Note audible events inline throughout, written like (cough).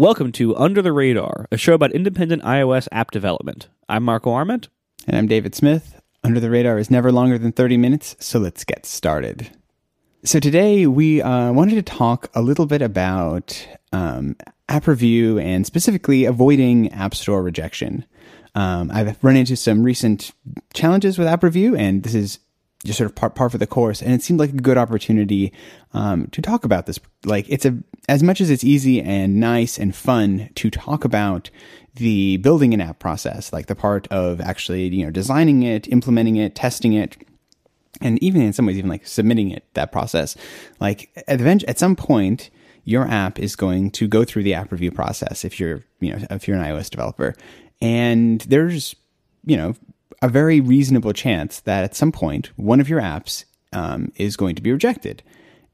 Welcome to Under the Radar, a show about independent iOS app development. I'm Marco Arment. And I'm David Smith. Under the Radar is never longer than 30 minutes, so let's get started. So today we uh, wanted to talk a little bit about um, app review and specifically avoiding App Store rejection. Um, I've run into some recent challenges with app review, and this is just sort of par, for the course. And it seemed like a good opportunity um, to talk about this. Like it's a as much as it's easy and nice and fun to talk about the building an app process, like the part of actually you know designing it, implementing it, testing it. And even in some ways, even like submitting it, that process, like at, at some point, your app is going to go through the app review process if you're, you know, if you're an iOS developer. And there's, you know, a very reasonable chance that at some point one of your apps um, is going to be rejected.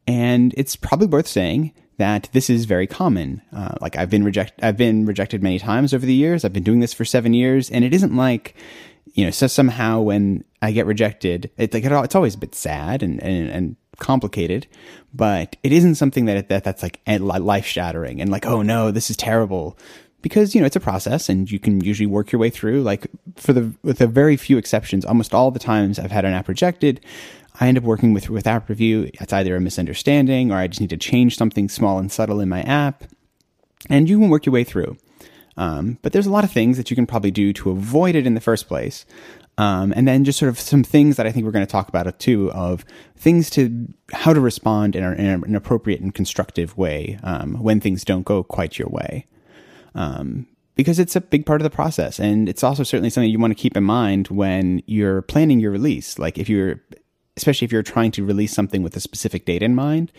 And it's probably worth saying that this is very common. Uh, like I've been rejected, I've been rejected many times over the years. I've been doing this for seven years, and it isn't like, you know, so somehow when I get rejected, it's like it's always a bit sad and and, and complicated, but it isn't something that that that's like life shattering and like oh no, this is terrible because you know it's a process and you can usually work your way through. Like for the with a very few exceptions almost all the times i've had an app rejected i end up working with with app review. It's either a misunderstanding or i just need to change something small and subtle in my app. And you can work your way through. Um, but there's a lot of things that you can probably do to avoid it in the first place. Um, and then just sort of some things that I think we're going to talk about too of things to how to respond in, a, in an appropriate and constructive way um, when things don't go quite your way um, because it's a big part of the process. And it's also certainly something you want to keep in mind when you're planning your release. Like if you're, especially if you're trying to release something with a specific date in mind,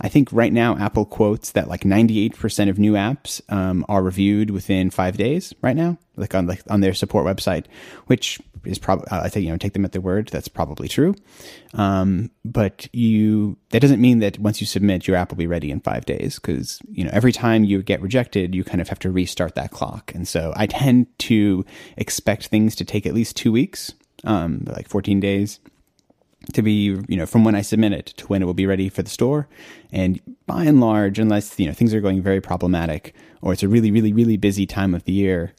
I think right now Apple quotes that like 98% of new apps um, are reviewed within five days right now, like on like on their support website, which is probably I take you know take them at their word. That's probably true, um, but you that doesn't mean that once you submit, your app will be ready in five days because you know every time you get rejected, you kind of have to restart that clock. And so I tend to expect things to take at least two weeks, um, like 14 days to be you know from when I submit it to when it will be ready for the store. And by and large, unless you know things are going very problematic or it's a really really really busy time of the year,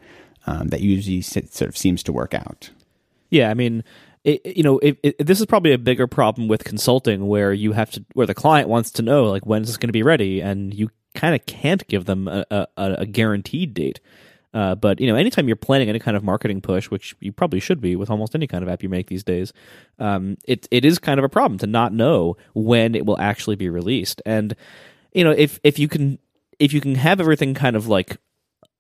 um, that usually sort of seems to work out. Yeah, I mean. It, you know, it, it, this is probably a bigger problem with consulting, where you have to, where the client wants to know, like, when is this going to be ready, and you kind of can't give them a, a, a guaranteed date. Uh, but you know, anytime you're planning any kind of marketing push, which you probably should be with almost any kind of app you make these days, um, it it is kind of a problem to not know when it will actually be released. And you know, if if you can if you can have everything kind of like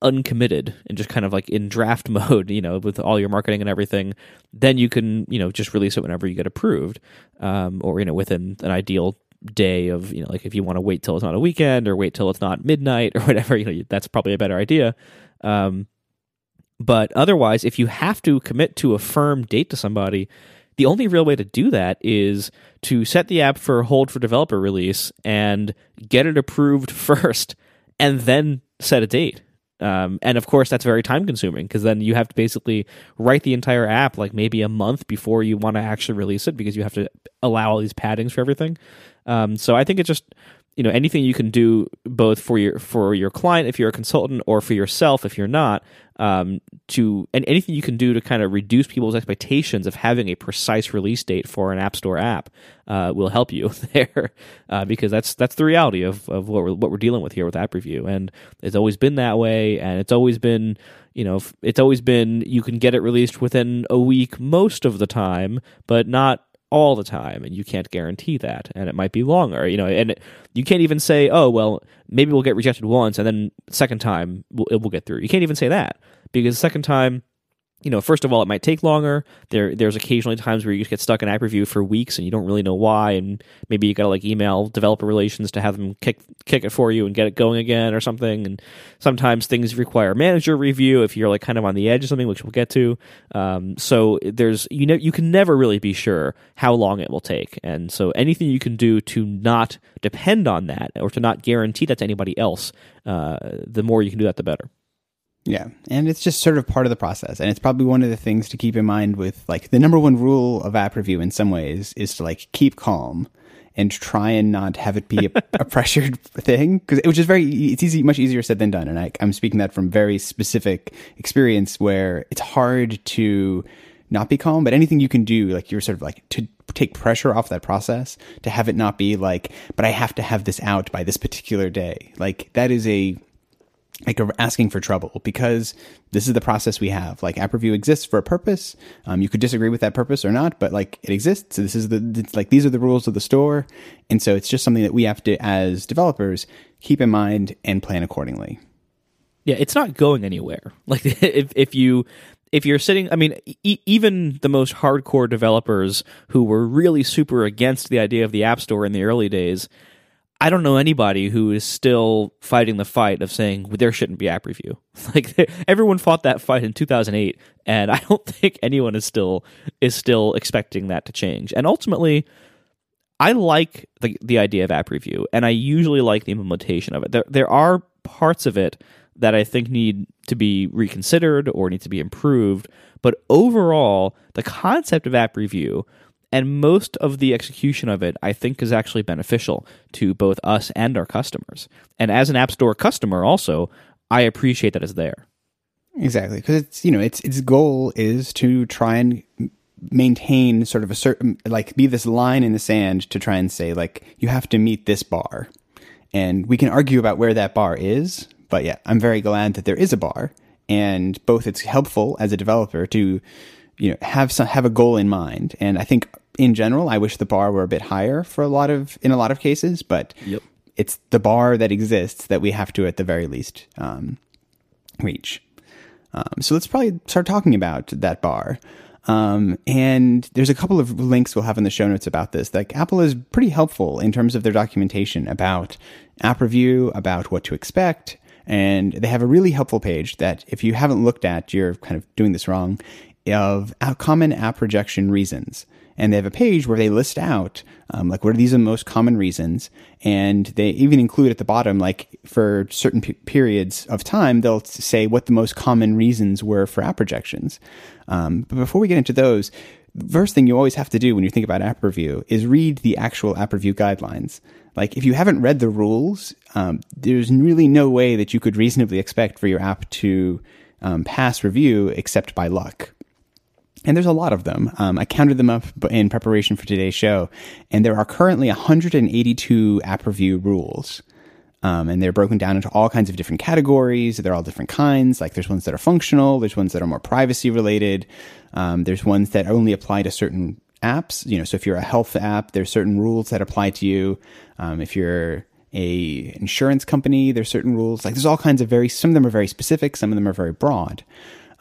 uncommitted and just kind of like in draft (laughs) mode, you know, with all your marketing and everything, then you can, you know, just release it whenever you get approved, um, or you know, within an ideal day of, you know, like if you want to wait till it's not a weekend or wait till it's not midnight (laughs) or whatever, you know, that's probably a better idea. Um, but otherwise, if you have to commit to a firm date to somebody, the only real way to do that is to set the app for hold for developer release and get it approved (laughs) first, and then set a date. Um, and of course, that's very time consuming because then you have to basically write the entire app like maybe a month before you want to actually release it because you have to allow all these paddings for everything. Um, so I think it just you know anything you can do both for your for your client if you're a consultant or for yourself if you're not um, to and anything you can do to kind of reduce people's expectations of having a precise release date for an app store app uh, will help you (laughs) there uh, because that's that's the reality of, of what we're, what we're dealing with here with app review. And it's always been that way and it's always been you know it's always been you can get it released within a week most of the time but not all the time and you can't guarantee that and it might be longer you know and it, you can't even say oh well maybe we'll get rejected once and then second time we'll, it will get through. You can't even say that because second time you know, first of all, it might take longer. There, there's occasionally times where you get stuck in app review for weeks and you don't really know why, and maybe you got to like email developer relations to have them kick kick it for you and get it going again or something. And sometimes things require manager review if you're like kind of on the edge of something, which we'll get to. Um, so there's you know you can never really be sure how long it will take, and so anything you can do to not depend on that or to not guarantee that to anybody else, uh, the more you can do that, the better. Yeah, and it's just sort of part of the process, and it's probably one of the things to keep in mind with like the number one rule of app review in some ways is to like keep calm and try and not have it be a, (laughs) a pressured thing because it was just very it's easy much easier said than done and I, i'm speaking that from very specific experience where it's hard to not be calm but anything you can do like you're sort of like to take pressure off that process to have it not be like but i have to have this out by this particular day. Like that is a like asking for trouble because this is the process we have. Like app review exists for a purpose. Um, you could disagree with that purpose or not, but like it exists. So this is the it's like these are the rules of the store, and so it's just something that we have to, as developers, keep in mind and plan accordingly. Yeah, it's not going anywhere. (laughs) Like if if you if you're sitting, I mean, e- even the most hardcore developers who were really super against the idea of the App Store in the early days I don't know anybody who is still fighting the fight of saying there shouldn't be app review. (laughs) Like everyone fought that fight in 2008, and I don't (laughs) think anyone is still is still expecting that to change. And ultimately, I like the the idea of app review, and I usually like the implementation of it. There there are parts of it that I think need to be reconsidered or need to be improved, but overall, the concept of app review and most of the execution of it, I think, is actually beneficial to both us and our customers. And as an App Store customer, also, I appreciate that it's there. Exactly, because it's you know its its goal is to try and maintain sort of a certain like be this line in the sand to try and say like you have to meet this bar, and we can argue about where that bar is. But yeah, I'm very glad that there is a bar, and both it's helpful as a developer to you know have some have a goal in mind, and I think in general, I wish the bar were a bit higher for a lot of in a lot of cases, but yep. it's the bar that exists that we have to at the very least um, reach. Um, so let's probably start talking about that bar. Um, and there's a couple of links we'll have in the show notes about this. Like Apple is pretty helpful in terms of their documentation about app review, about what to expect. And they have a really helpful page that if you haven't looked at, you're kind of doing this wrong of common app rejection reasons and they have a page where they list out um, like what are these the most common reasons. And they even include at the bottom like for certain p- periods of time they'll say what the most common reasons were for app rejections. Um, but before we get into those first thing you always have to do when you think about app review is read the actual app review guidelines. Like if you haven't read the rules um, there's really no way that you could reasonably expect for your app to um, pass review except by luck and there's a lot of them. Um, I counted them up in preparation for today's show, and there are currently 182 app review rules. Um, and they're broken down into all kinds of different categories. They're all different kinds. Like there's ones that are functional, there's ones that are more privacy related. Um, there's ones that only apply to certain apps. You know, so if you're a health app, there's certain rules that apply to you. Um, if you're a insurance company, there's certain rules. Like there's all kinds of very. Some of them are very specific. Some of them are very broad.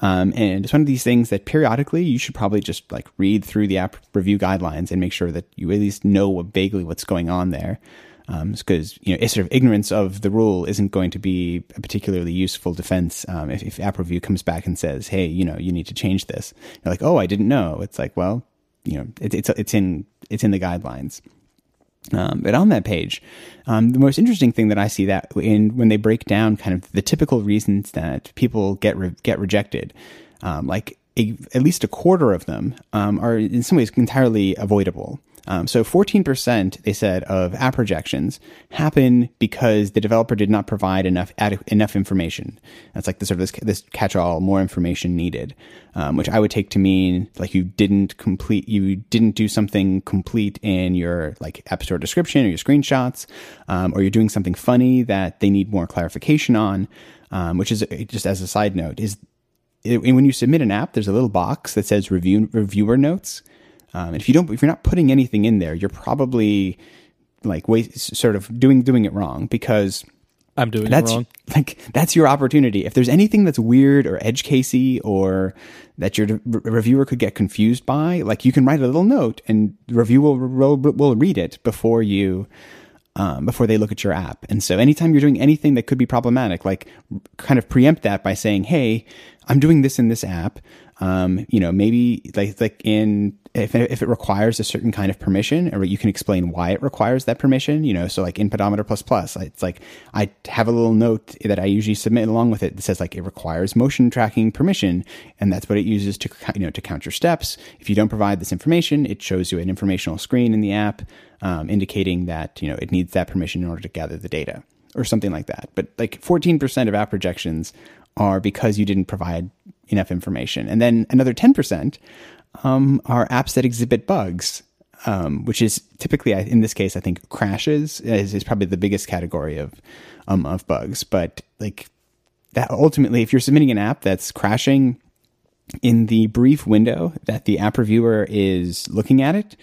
Um, and it's one of these things that periodically you should probably just like read through the app review guidelines and make sure that you at least know vaguely what's going on there. Because um, you know, sort of ignorance of the rule isn't going to be a particularly useful defense. Um, if, if app review comes back and says, "Hey, you know, you need to change this," you're like, "Oh, I didn't know." It's like, well, you know, it, it's it's in it's in the guidelines. Um, but on that page, um, the most interesting thing that I see that in when they break down kind of the typical reasons that people get re- get rejected, um, like a, at least a quarter of them um, are in some ways entirely avoidable. Um, so 14%, they said, of app rejections happen because the developer did not provide enough enough information. That's like the sort of this, this catch-all, more information needed, um, which I would take to mean like you didn't complete, you didn't do something complete in your like app store description or your screenshots, um, or you're doing something funny that they need more clarification on. Um, which is just as a side note is it, when you submit an app, there's a little box that says review reviewer notes. Um, if you don't, if you're not putting anything in there, you're probably like sort of doing doing it wrong because I'm doing that's, it wrong. (laughs) Like that's your opportunity. If there's anything that's weird or edge casey or that your re- reviewer could get confused by, like you can write a little note and the review will will, will read it before you um, before they look at your app. And so anytime you're doing anything that could be problematic, like kind of preempt that by saying, "Hey, I'm doing this in this app. Um, you know, maybe like like in if if it requires a certain kind of permission, or you can explain why it requires that permission. You know, so like in pedometer plus plus, it's like I have a little note that I usually submit along with it that says like it requires motion tracking permission, and that's what it uses to you know to count your steps. If you don't provide this information, it shows you an informational screen in the app um, indicating that you know it needs that permission in order to gather the data or something like that. But like 14% of app rejections are because you didn't provide enough information. And then another 10% um, are apps that exhibit bugs, um, which is typically, in this case, I think crashes is, is probably the biggest category of, um, of bugs. But like that ultimately, if you're submitting an app that's crashing in the brief window that the app reviewer is looking at it,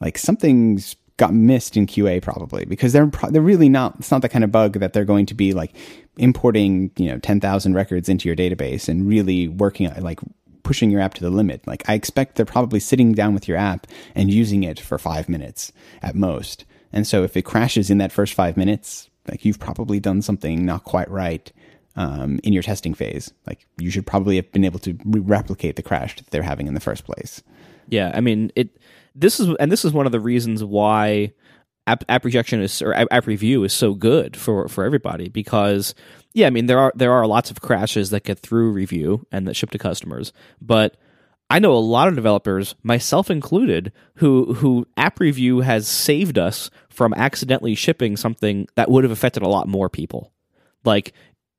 like something's got missed in QA probably because they're they're really not it's not the kind of bug that they're going to be like importing you know 10,000 records into your database and really working like pushing your app to the limit. Like I expect they're probably sitting down with your app and using it for 5 minutes at most. And so if it crashes in that first 5 minutes like you've probably done something not quite right um, in your testing phase. Like you should probably have been able to re- replicate the crash that they're having in the first place. Yeah I mean it this is and this is one of the reasons why app, app rejection is or app, review is so good for for everybody because yeah, I mean there are there are lots of crashes that get through review and that ship to customers, but I know a lot of developers, myself included, who who app review has saved us from accidentally shipping something that would have affected a lot more people. Like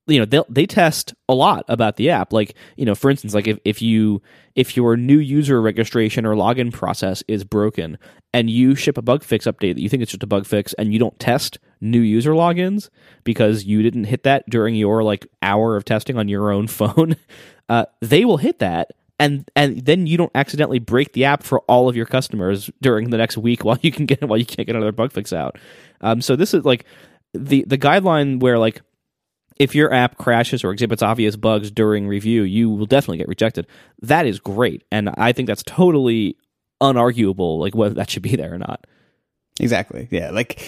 you know they they test a lot about the app. Like you know for instance like if, if you if your new user registration or login process is broken and you ship a bug fix update that you think it's just a bug fix and you don't test new user logins because you didn't hit that during your like hour of testing on your own (laughs) phone uh, they will hit that and and then you don't accidentally break the app for all of your customers during the next week (laughs) while you can get while you can't get another bug fix out. Um, so this is like the the guideline where like if your app crashes or exhibits obvious bugs during review, you will definitely get rejected. That is great, and I think that's totally unarguable, like whether that should be there or not. Exactly. Yeah. Like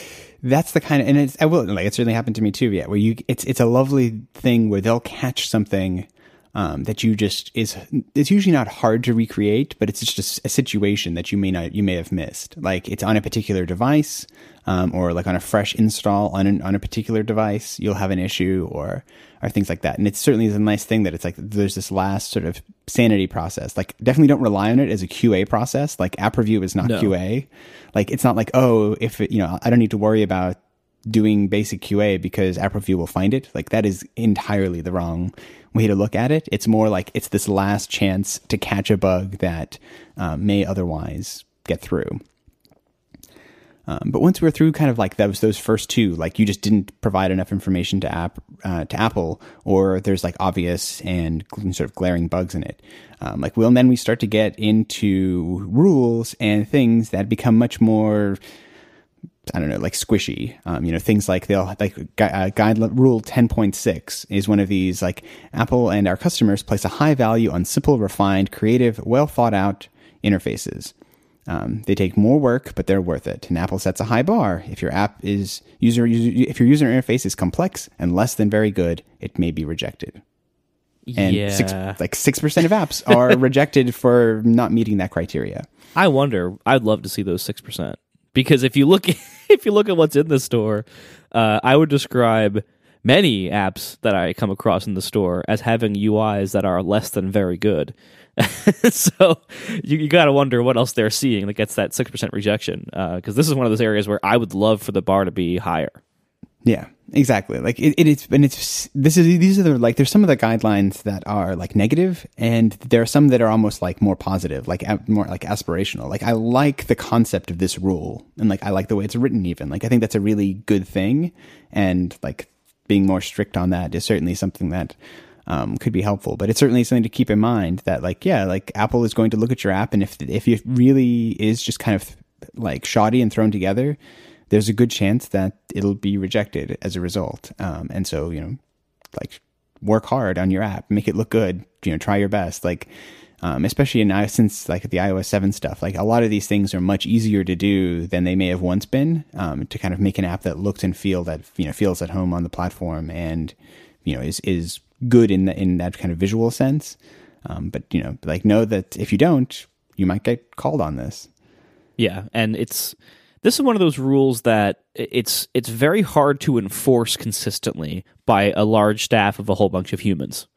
that's the kind of, and it's, I will, like, it certainly happened to me too. Yeah. Where you, it's, it's a lovely thing where they'll catch something, um, that you just is, it's usually not hard to recreate, but it's just a situation that you may not, you may have missed. Like it's on a particular device um, or like on a fresh install on an, on a particular device, you'll have an issue or or things like that. And it certainly is a nice thing that it's like there's this last sort of sanity process. Like definitely don't rely on it as a QA process. Like app review is not no. QA. Like it's not like oh if it, you know I don't need to worry about doing basic QA because app review will find it. Like that is entirely the wrong way to look at it. It's more like it's this last chance to catch a bug that um, may otherwise get through. Um, but once we're through kind of like those those first two, like you just didn't provide enough information to app uh, to Apple, or there's like obvious and sort of glaring bugs in it. Um, like, well, and then we start to get into rules and things that become much more. I don't know, like squishy. Um, you know, things like they'll like uh, guide rule ten point six is one of these. Like Apple and our customers place a high value on simple, refined, creative, well thought out interfaces. Um, they take more work, but they're worth it. And Apple sets a high bar. If your app is user, user if your user interface is complex and less than very good, it may be rejected. And yeah. six, like six percent of apps are (laughs) rejected for not meeting that criteria. I wonder. I'd love to see those six percent because if you look (laughs) if you look at what's in the store, uh, I would describe many apps that I come across in the store as having UIs that are less than very good. (laughs) so you, you got to wonder what else they're seeing that gets that 6% rejection. Because uh, this is one of those areas where I would love for the bar to be higher. Yeah, exactly. Like it, it is, and it's this is these are the like there's some of the guidelines that are like negative, and there are some that are almost like more positive, like more like aspirational. Like I like the concept of this rule, and like I like the way it's written. Even like I think that's a really good thing, and like being more strict on that is certainly something that um, could be helpful. But it's certainly something to keep in mind that like yeah, like Apple is going to look at your app, and if if it really is just kind of like shoddy and thrown together, there's a good chance that it'll be rejected as a result. Um, and so you know, like work hard on your app, make it look good. You know, try your best. Like. Um, especially in since like the iOS 7 stuff, like a lot of these things are much easier to do than they may have once been. Um, to kind of make an app that looks and feel that you know feels at home on the platform and you know is is good in the, in that kind of visual sense. Um, but you know, like know that if you don't, you might get called on this. Yeah, and it's this is one of those rules that it's it's very hard to enforce consistently by a large staff of a whole bunch of humans.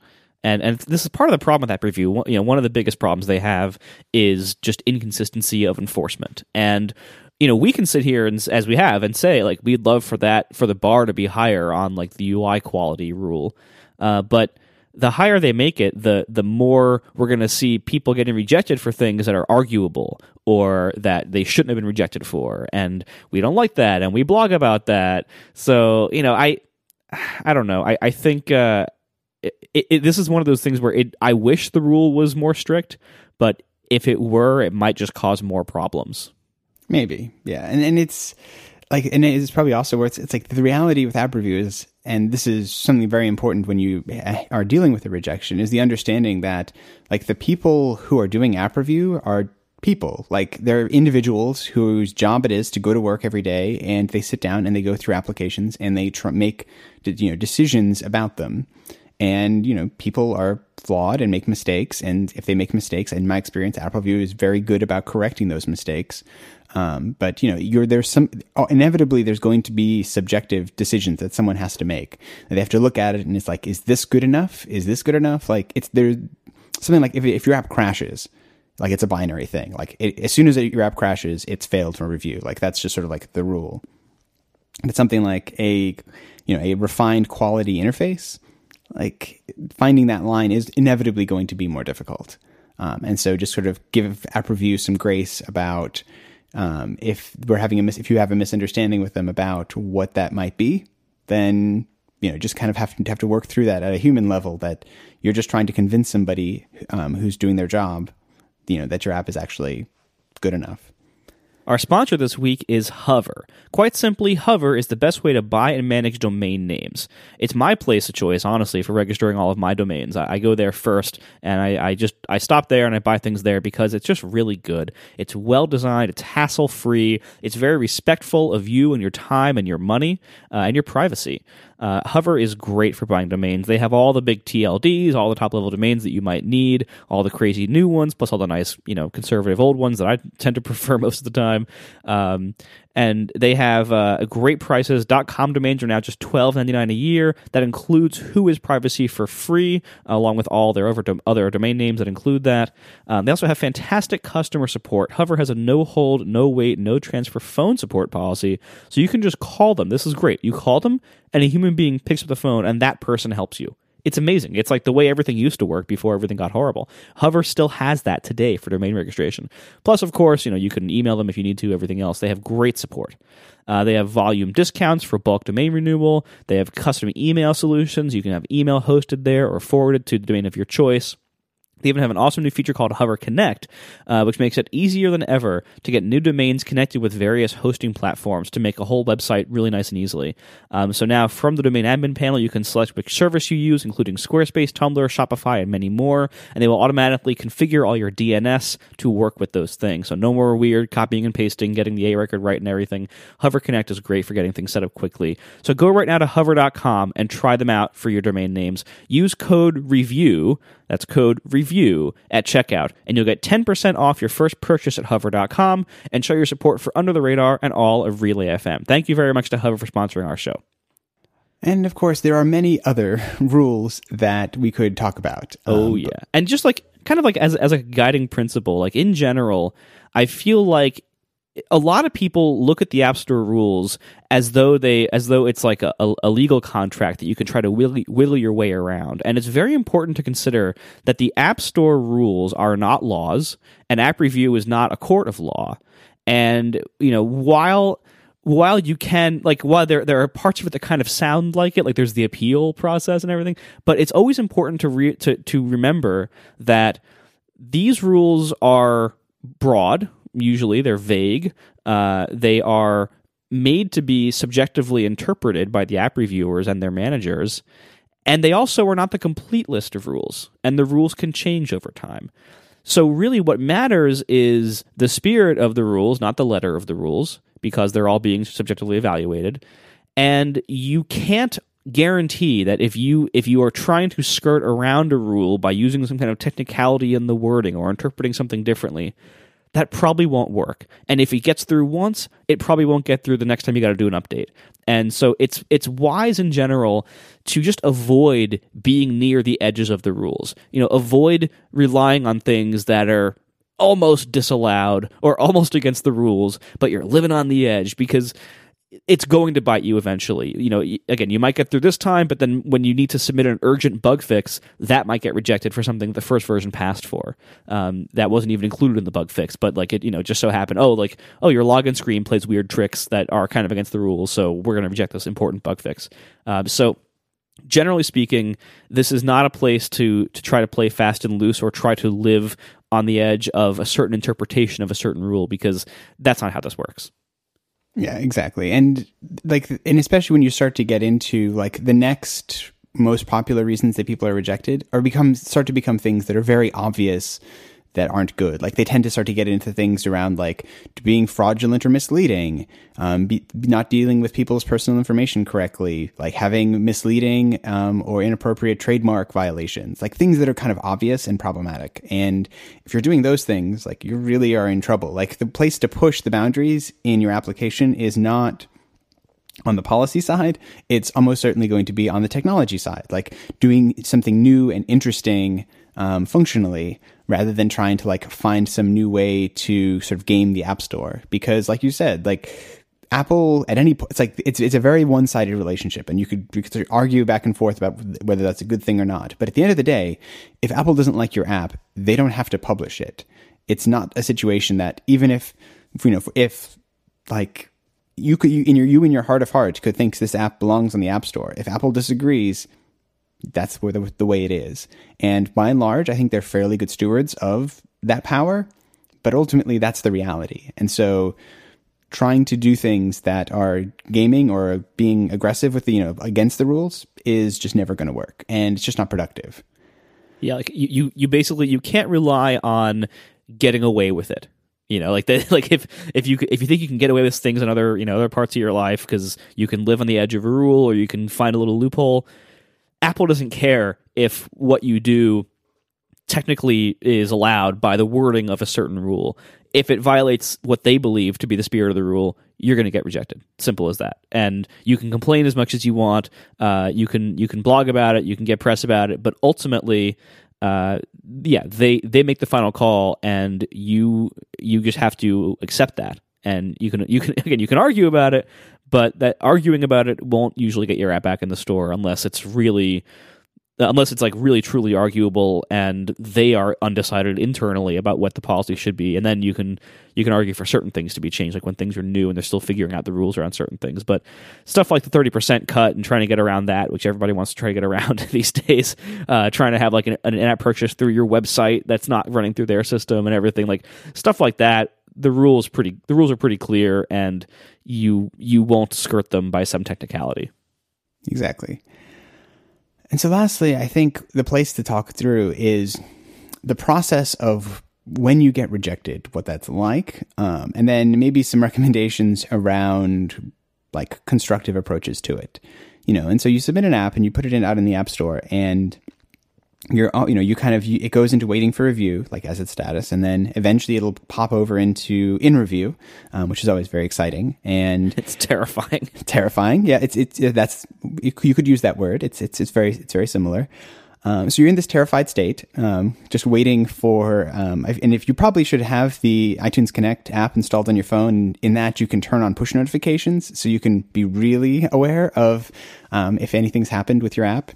And and this is part of the problem with that review. You know, one of the biggest problems they have is just inconsistency of enforcement. And you know, we can sit here and as we have and say like we'd love for that for the bar to be higher on like the UI quality rule, uh, but the higher they make it, the the more we're going to see people getting rejected for things that are arguable or that they shouldn't have been rejected for, and we don't like that, and we blog about that. So you know, I I don't know. I I think uh, it, it, this is one of those things where it. I wish the rule was more strict, but if it were, it might just cause more problems. Maybe, yeah, and and it's like, and it's probably also where it's, like the reality with app review is, and this is something very important when you eh, are dealing with a rejection, is the understanding that like the people who are doing app review are people. Like they're individuals whose job it is to go to work every day and they sit down and they go through applications and they tr- make you know decisions about them. And you know people are flawed and make mistakes, and if they make mistakes, in my experience, App Review is very good about correcting those mistakes. Um, but you know, you're there's some oh, inevitably there's going to be subjective decisions that someone has to make. They have to look at it and it's like, is this good enough? Is this good enough? Like it's there something like if if your app crashes, like it's a binary thing. Like it, as soon as your app crashes, it's failed from review. Like that's just sort of like the rule. But something like a you know a refined quality interface, like finding that line is inevitably going to be more difficult. Um, and so just sort of give app review some grace about um, if we're having a mis- if you have a misunderstanding with them about what that might be, then you know just kind of have to have to work through that at a human level. That you're just trying to convince somebody um, who's doing their job, you know, that your app is actually good enough. Our sponsor this week is Hover. Quite simply, Hover is the best way to buy and manage domain names. It's my place of choice, honestly, for registering all of my domains. I, I go there first, and I, I, just I stop there and I buy things there because it's just really good. It's well designed, it's hassle free, it's very respectful of you and your time and your money uh, and your privacy. Uh, Hover is great for buying domains. They have all the big TLDs, all the top level domains that you might need, all the crazy new ones, plus all the nice, you know, conservative old ones that I tend to (laughs) prefer most of the time. Um, and they have uh, great prices. .com domains are now just twelve ninety nine a year. That includes Whois Privacy for free, along with all their other, other domain names that include that. Um, they also have fantastic customer support. Hover has a no hold, no wait, no transfer phone support policy, so you can just call them. This is great. You call them, and a human being picks up the phone, and that person helps you. It's amazing. It's like the way everything used to work before everything got horrible. Hover still has that today for domain registration. Plus, of course, you know you can email them if you need to. Everything else, they have great support. Uh, they have volume discounts for bulk domain renewal. They have custom email solutions. You can have email hosted there or forwarded to the domain of your choice. They even have an awesome new feature called Hover Connect, uh, which makes it easier than ever to get new domains connected with various hosting platforms to make a whole website really nice and easily. Um, so now, from the domain admin panel, you can select which service you use, including Squarespace, Tumblr, Shopify, and many more, and they will automatically configure all your DNS to work with those things. So no more weird copying and pasting, getting the A record right and everything. Hover Connect is great for getting things set up quickly. So go right now to hover.com and try them out for your domain names. Use code REVIEW that's code REVIEW at checkout, and you'll get 10% off your first purchase at hover.com and show your support for Under the Radar and all of Relay FM. Thank you very much to Hover for sponsoring our show. And of course, there are many other (laughs) rules that we could talk about. Oh, um, yeah. And just like, kind of like as, as a guiding principle, like in general, I feel like a lot of people look at the app store rules as though they as though it's like a, a, legal contract that you can try to wiggle, wiggle your way around. And it's very important to consider that the app store rules are not laws. And app review is not a court of law. And you know while while you can like while there there are parts of it that kind of sound like it like there's the appeal process and everything but it's always important to re- to to remember that these rules are broad usually they're vague. Uh, they are made to be subjectively interpreted by the app reviewers and their managers. And they also are not the complete list of rules, and the rules can change over time. So, really, what matters is the spirit of the rules, not the letter of the rules, because they're all being subjectively evaluated. And you can't guarantee that if you if you are trying to skirt around a rule by using some kind of technicality in the wording or interpreting something differently, that probably won't work. And if it gets through once, it probably won't get through the next time you got to do an update. And so it's it's wise in general to just avoid being near the edges of the rules. You know, avoid relying on things that are almost disallowed or almost against the rules, but you're living on the edge because it's going to bite you eventually. You know, again, you might get through this time, but then when you need to submit an urgent bug fix, that might get rejected for something the first version passed for. Um, that wasn't even included in the bug fix, but like it, you know, just so happened. Oh, like oh, your login screen plays weird tricks that are kind of against the rules, so we're going to reject this important bug fix. Um, so generally speaking, this is not a place to to try to play fast and loose or try to live on the edge of a certain interpretation of a certain rule because that's not how this works. Yeah, exactly. And like and especially when you start to get into like the next most popular reasons that people are rejected are become start to become things that are very obvious that aren't good. Like they tend to start to get into things around like being fraudulent or misleading, um, be, not dealing with people's personal information correctly, like having misleading um, or inappropriate trademark violations, like things that are kind of obvious and problematic. And if you're doing those things, like you really are in trouble. Like the place to push the boundaries in your application is not on the policy side, it's almost certainly going to be on the technology side, like doing something new and interesting um, functionally rather than trying to like find some new way to sort of game the app store because like you said like Apple at any point, it's like it's it's a very one sided relationship, and you could, you could argue back and forth about whether that's a good thing or not. But at the end of the day, if Apple doesn't like your app, they don't have to publish it. It's not a situation that even if you know if like you could you, in your you in your heart of hearts could think this app belongs on the App Store. If Apple disagrees, that's where the, the way it is. And by and large, I think they're fairly good stewards of that power, but ultimately that's the reality. And so trying to do things that are gaming or being aggressive with the, you know, against the rules is just never going to work. And it's just not productive. Yeah. Like you, you basically, you can't rely on getting away with it you know like (laughs) that like if if you if you think you can get away with things in other you know other parts of your life because you can live on the edge of a rule or you can find a little loophole Apple doesn't care if what you do technically is allowed by the wording of a certain rule. If it violates what they believe to be the spirit of the rule, you're going to get rejected. Simple as that. And you can complain as much as you want. Uh, you can you can blog about it. You can get press about it. But ultimately, uh, yeah, they they make the final call, and you you just have to accept that. And you can you can (laughs) again you can argue about it, but that arguing about it won't usually get your app back in the store unless it's really unless it's like really truly arguable and they are undecided internally about what the policy should be. And then you can you can argue for certain things to be changed like when things are new and they're still figuring out the rules around certain things. But stuff like the 30% cut and trying to get around that which everybody wants to try to get around (laughs) these days uh, trying to have like an, an app purchase through your website that's not running through their system and everything like stuff like that the rules pretty the rules are pretty clear and you you won't skirt them by some technicality. Exactly. And so lastly, I think the place to talk through is the process of when you get rejected, what that's like, um, and then maybe some (laughs) recommendations around like constructive approaches to it. You know, and so you submit an app and you put it in out in the app store and you're you know you kind of you, it goes into waiting for review like as its status and then eventually it'll pop over into in review um, which is always very exciting and (laughs) it's terrifying. (laughs) Terrifying yeah it's it's that's you, you, could use that word it's it's it's very it's very similar. Um, so you're in this terrified state um, just waiting for um, and if you probably should have the itunes connect app installed on your phone in that you can turn on push notifications so you can be really aware of um, if anything's happened with your app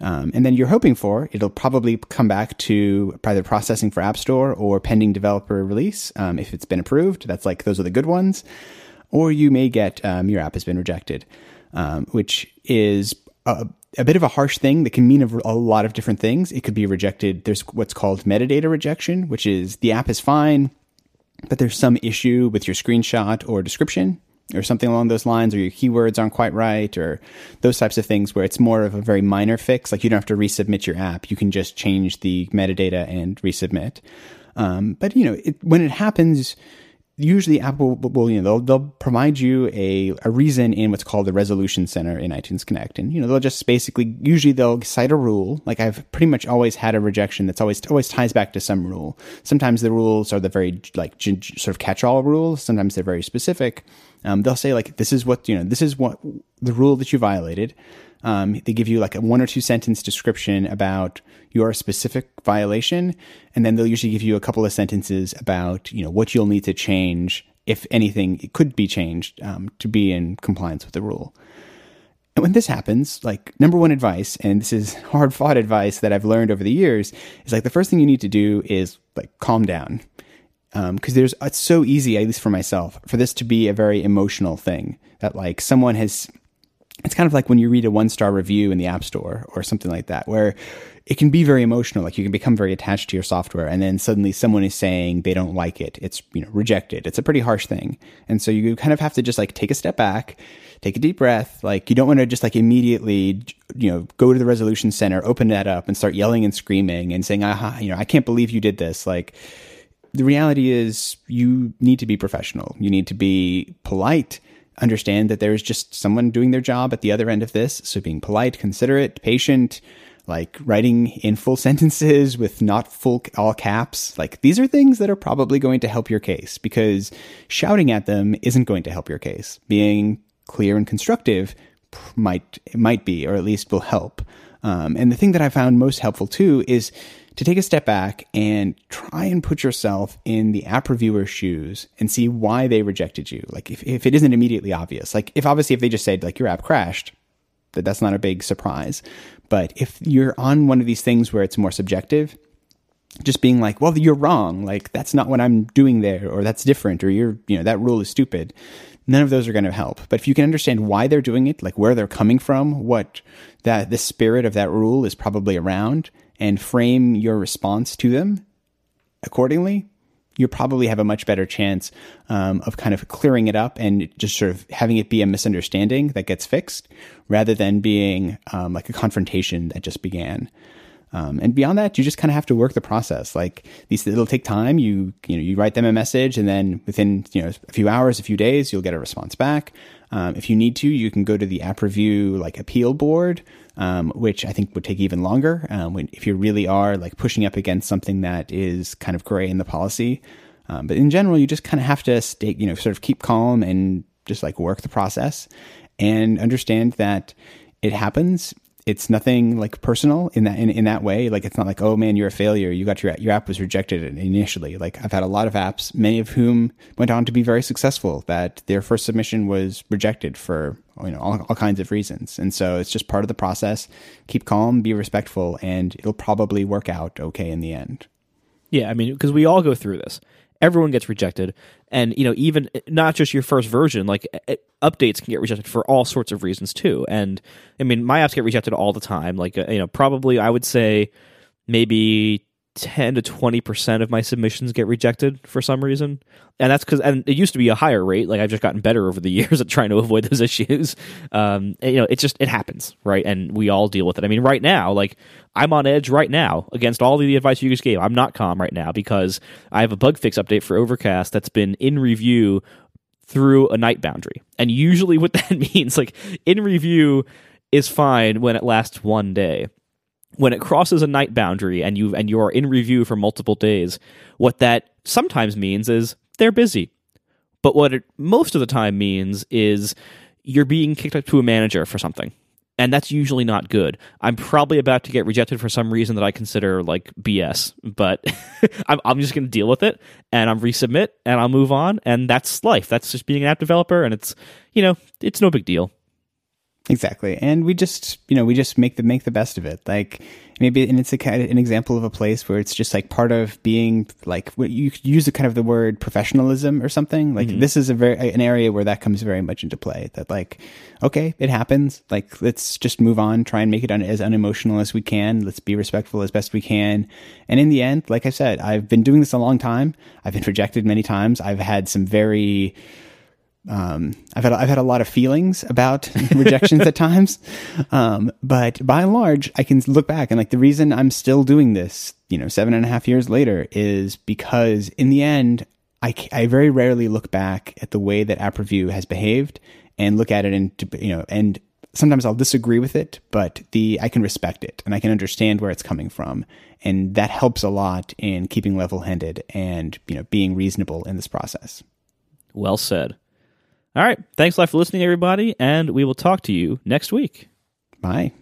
um, and then you're hoping for it'll probably come back to either processing for App Store or pending developer release um, if it's been approved. That's like those are the good ones. Or you may get um, your app has been rejected, um, which is a, a, bit of a harsh thing that can mean a, a lot of different things. It could be rejected. There's what's called metadata rejection, which is the app is fine, but there's some issue with your screenshot or description or something along those lines, or your keywords aren't quite right, or those types of things where it's more of a very minor fix. Like you don't have to resubmit your app; you can just change the metadata and resubmit. Um, but you know, it, when it happens, usually Apple will, you know, they'll, they'll provide you a, a reason in what's called the resolution center in iTunes Connect. And, you know, they'll just basically, usually they'll cite a rule. Like I've pretty much always had a rejection that's always, always ties back to some rule. Sometimes the rules are the very like g- sort of catch all rules. Sometimes they're very specific. Um, they'll say like, this is what, you know, this is what the rule that you violated. Um, they give you like a one or two sentence description about your specific violation, and then they'll usually give you a couple of sentences about you know what you'll need to change if anything it could be changed um, to be in compliance with the rule. And when this happens, like number one advice, and this is (laughs) hard fought advice that I've learned over the years, is like the first thing you need to do is like calm down. Because um, there's, it's so easy, at least for myself, for this to be a very emotional thing that like someone has it's kind of like when you read a one star review in the App Store or something like that, where it can be very emotional. Like you can become very attached to your software, and then suddenly someone is saying they don't like it. It's you know rejected. It's a pretty harsh thing, and so you kind of have to just like take a step back, take a deep breath. Like you don't want to just like immediately you know go to the resolution center, open that up, and start yelling and screaming and saying, "Aha! You know I can't believe you did this." Like the reality is, you need to be professional. You need to be polite understand that there is just someone doing their job at the other end of this. So being polite, considerate, patient, like writing in full (laughs) sentences with not full all caps. Like these are things that are probably going to help your case because shouting at them isn't going to help your case. Being clear and constructive might might be, or at least will help. Um, and the thing that I found most helpful too is to take a step back and try and put yourself in the app reviewer's shoes and see why they rejected you. Like if, if it isn't immediately obvious, like if obviously if they just said like your app crashed, that that's not a big surprise. But if you're on one of these things where it's more subjective, just being like, well, you're wrong. Like that's not what I'm doing there, or that's different, or you're, you know, that rule is stupid. None of those are going to help. But if you can understand why they're doing it, like where they're coming from, what that the spirit of that rule is probably around, and frame your response to them accordingly, you probably have a much better chance um, of kind of clearing it up and just sort of having it be a misunderstanding that gets fixed rather than being um, like a confrontation that just began. Um, and beyond that, you just kind of have to work the process. Like these, it'll take time. You, you know, you write them a message, and then within you know a few hours, a few days, you'll get a response back. Um, if you need to, you can go to the app review like appeal board, um, which I think would take even longer. Um, when, if you really are like pushing up against something that is kind of gray in the policy, um, but in general, you just kind of have to stay, you know, sort of keep calm and just like work the process and understand that it happens it's nothing like personal in that in, in that way. Like it's not like, oh man, you're a failure. You got your your app was rejected initially. Like I've had a lot of apps, many of whom went on to be very successful. That their first submission was rejected for you know all, all kinds of reasons. And so it's just part of the process. Keep calm, be respectful, and it'll probably work out okay in the end. Yeah, I mean, because we all go through this everyone gets rejected. And you know even eh, not just your first version like eh, eh, updates can get rejected for all sorts of reasons too. And i mean my apps get rejected all the time. Like you know probably i would say maybe 10 to 20% of my submissions get rejected for some reason. And that's because, and it used to be a higher rate. Like I've just gotten better over the (laughs) years at trying to avoid those issues. Um, and, you know, it just, it happens, right? And we all deal with it. I mean, right now, like I'm on edge right now against all the advice you just gave. I'm not calm right now because I have a bug fix update for Overcast that's been in review through a night boundary. And usually (laughs) what that (laughs) means, like in review is fine when it lasts one day when it crosses a night boundary and you and you are in review for multiple days, what that sometimes means is they're busy. But what it most of the time means is you're being kicked up to a manager for something. And that's usually not good. I'm probably about to get rejected for some reason that I consider like BS, but (laughs) I'm, I'm just going to deal with it and I'm resubmit and I'll move on. And that's life. That's just being an app developer. And it's, you know, it's no big deal. Exactly, and we just you know we just make the make the best of it. Like maybe, and it's a kind of an example of a place where it's just like part of being like you use the kind of the word professionalism or something. Like mm-hmm. this is a very an area where that comes very much into play. That like, okay, it happens. Like let's just move on, try and make it un- as unemotional as we can. Let's be respectful as best we can. And in the end, like I said, I've been doing this a long time. I've been (laughs) rejected many times. I've had some very um, I've had I've had a lot of feelings about (laughs) rejections at times, um, but by and large, I can look back and like the reason I'm still doing this, you know, seven and a half years later, is because in the end, I, I very rarely look back at the way that app review has behaved and look at it and you know and sometimes I'll disagree with it, but the I can respect it and I can understand where it's coming from, and that helps a lot in keeping level-headed and you know being reasonable in this process. Well said. All right, thanks a lot for listening, everybody, and we will talk to you next week. Bye.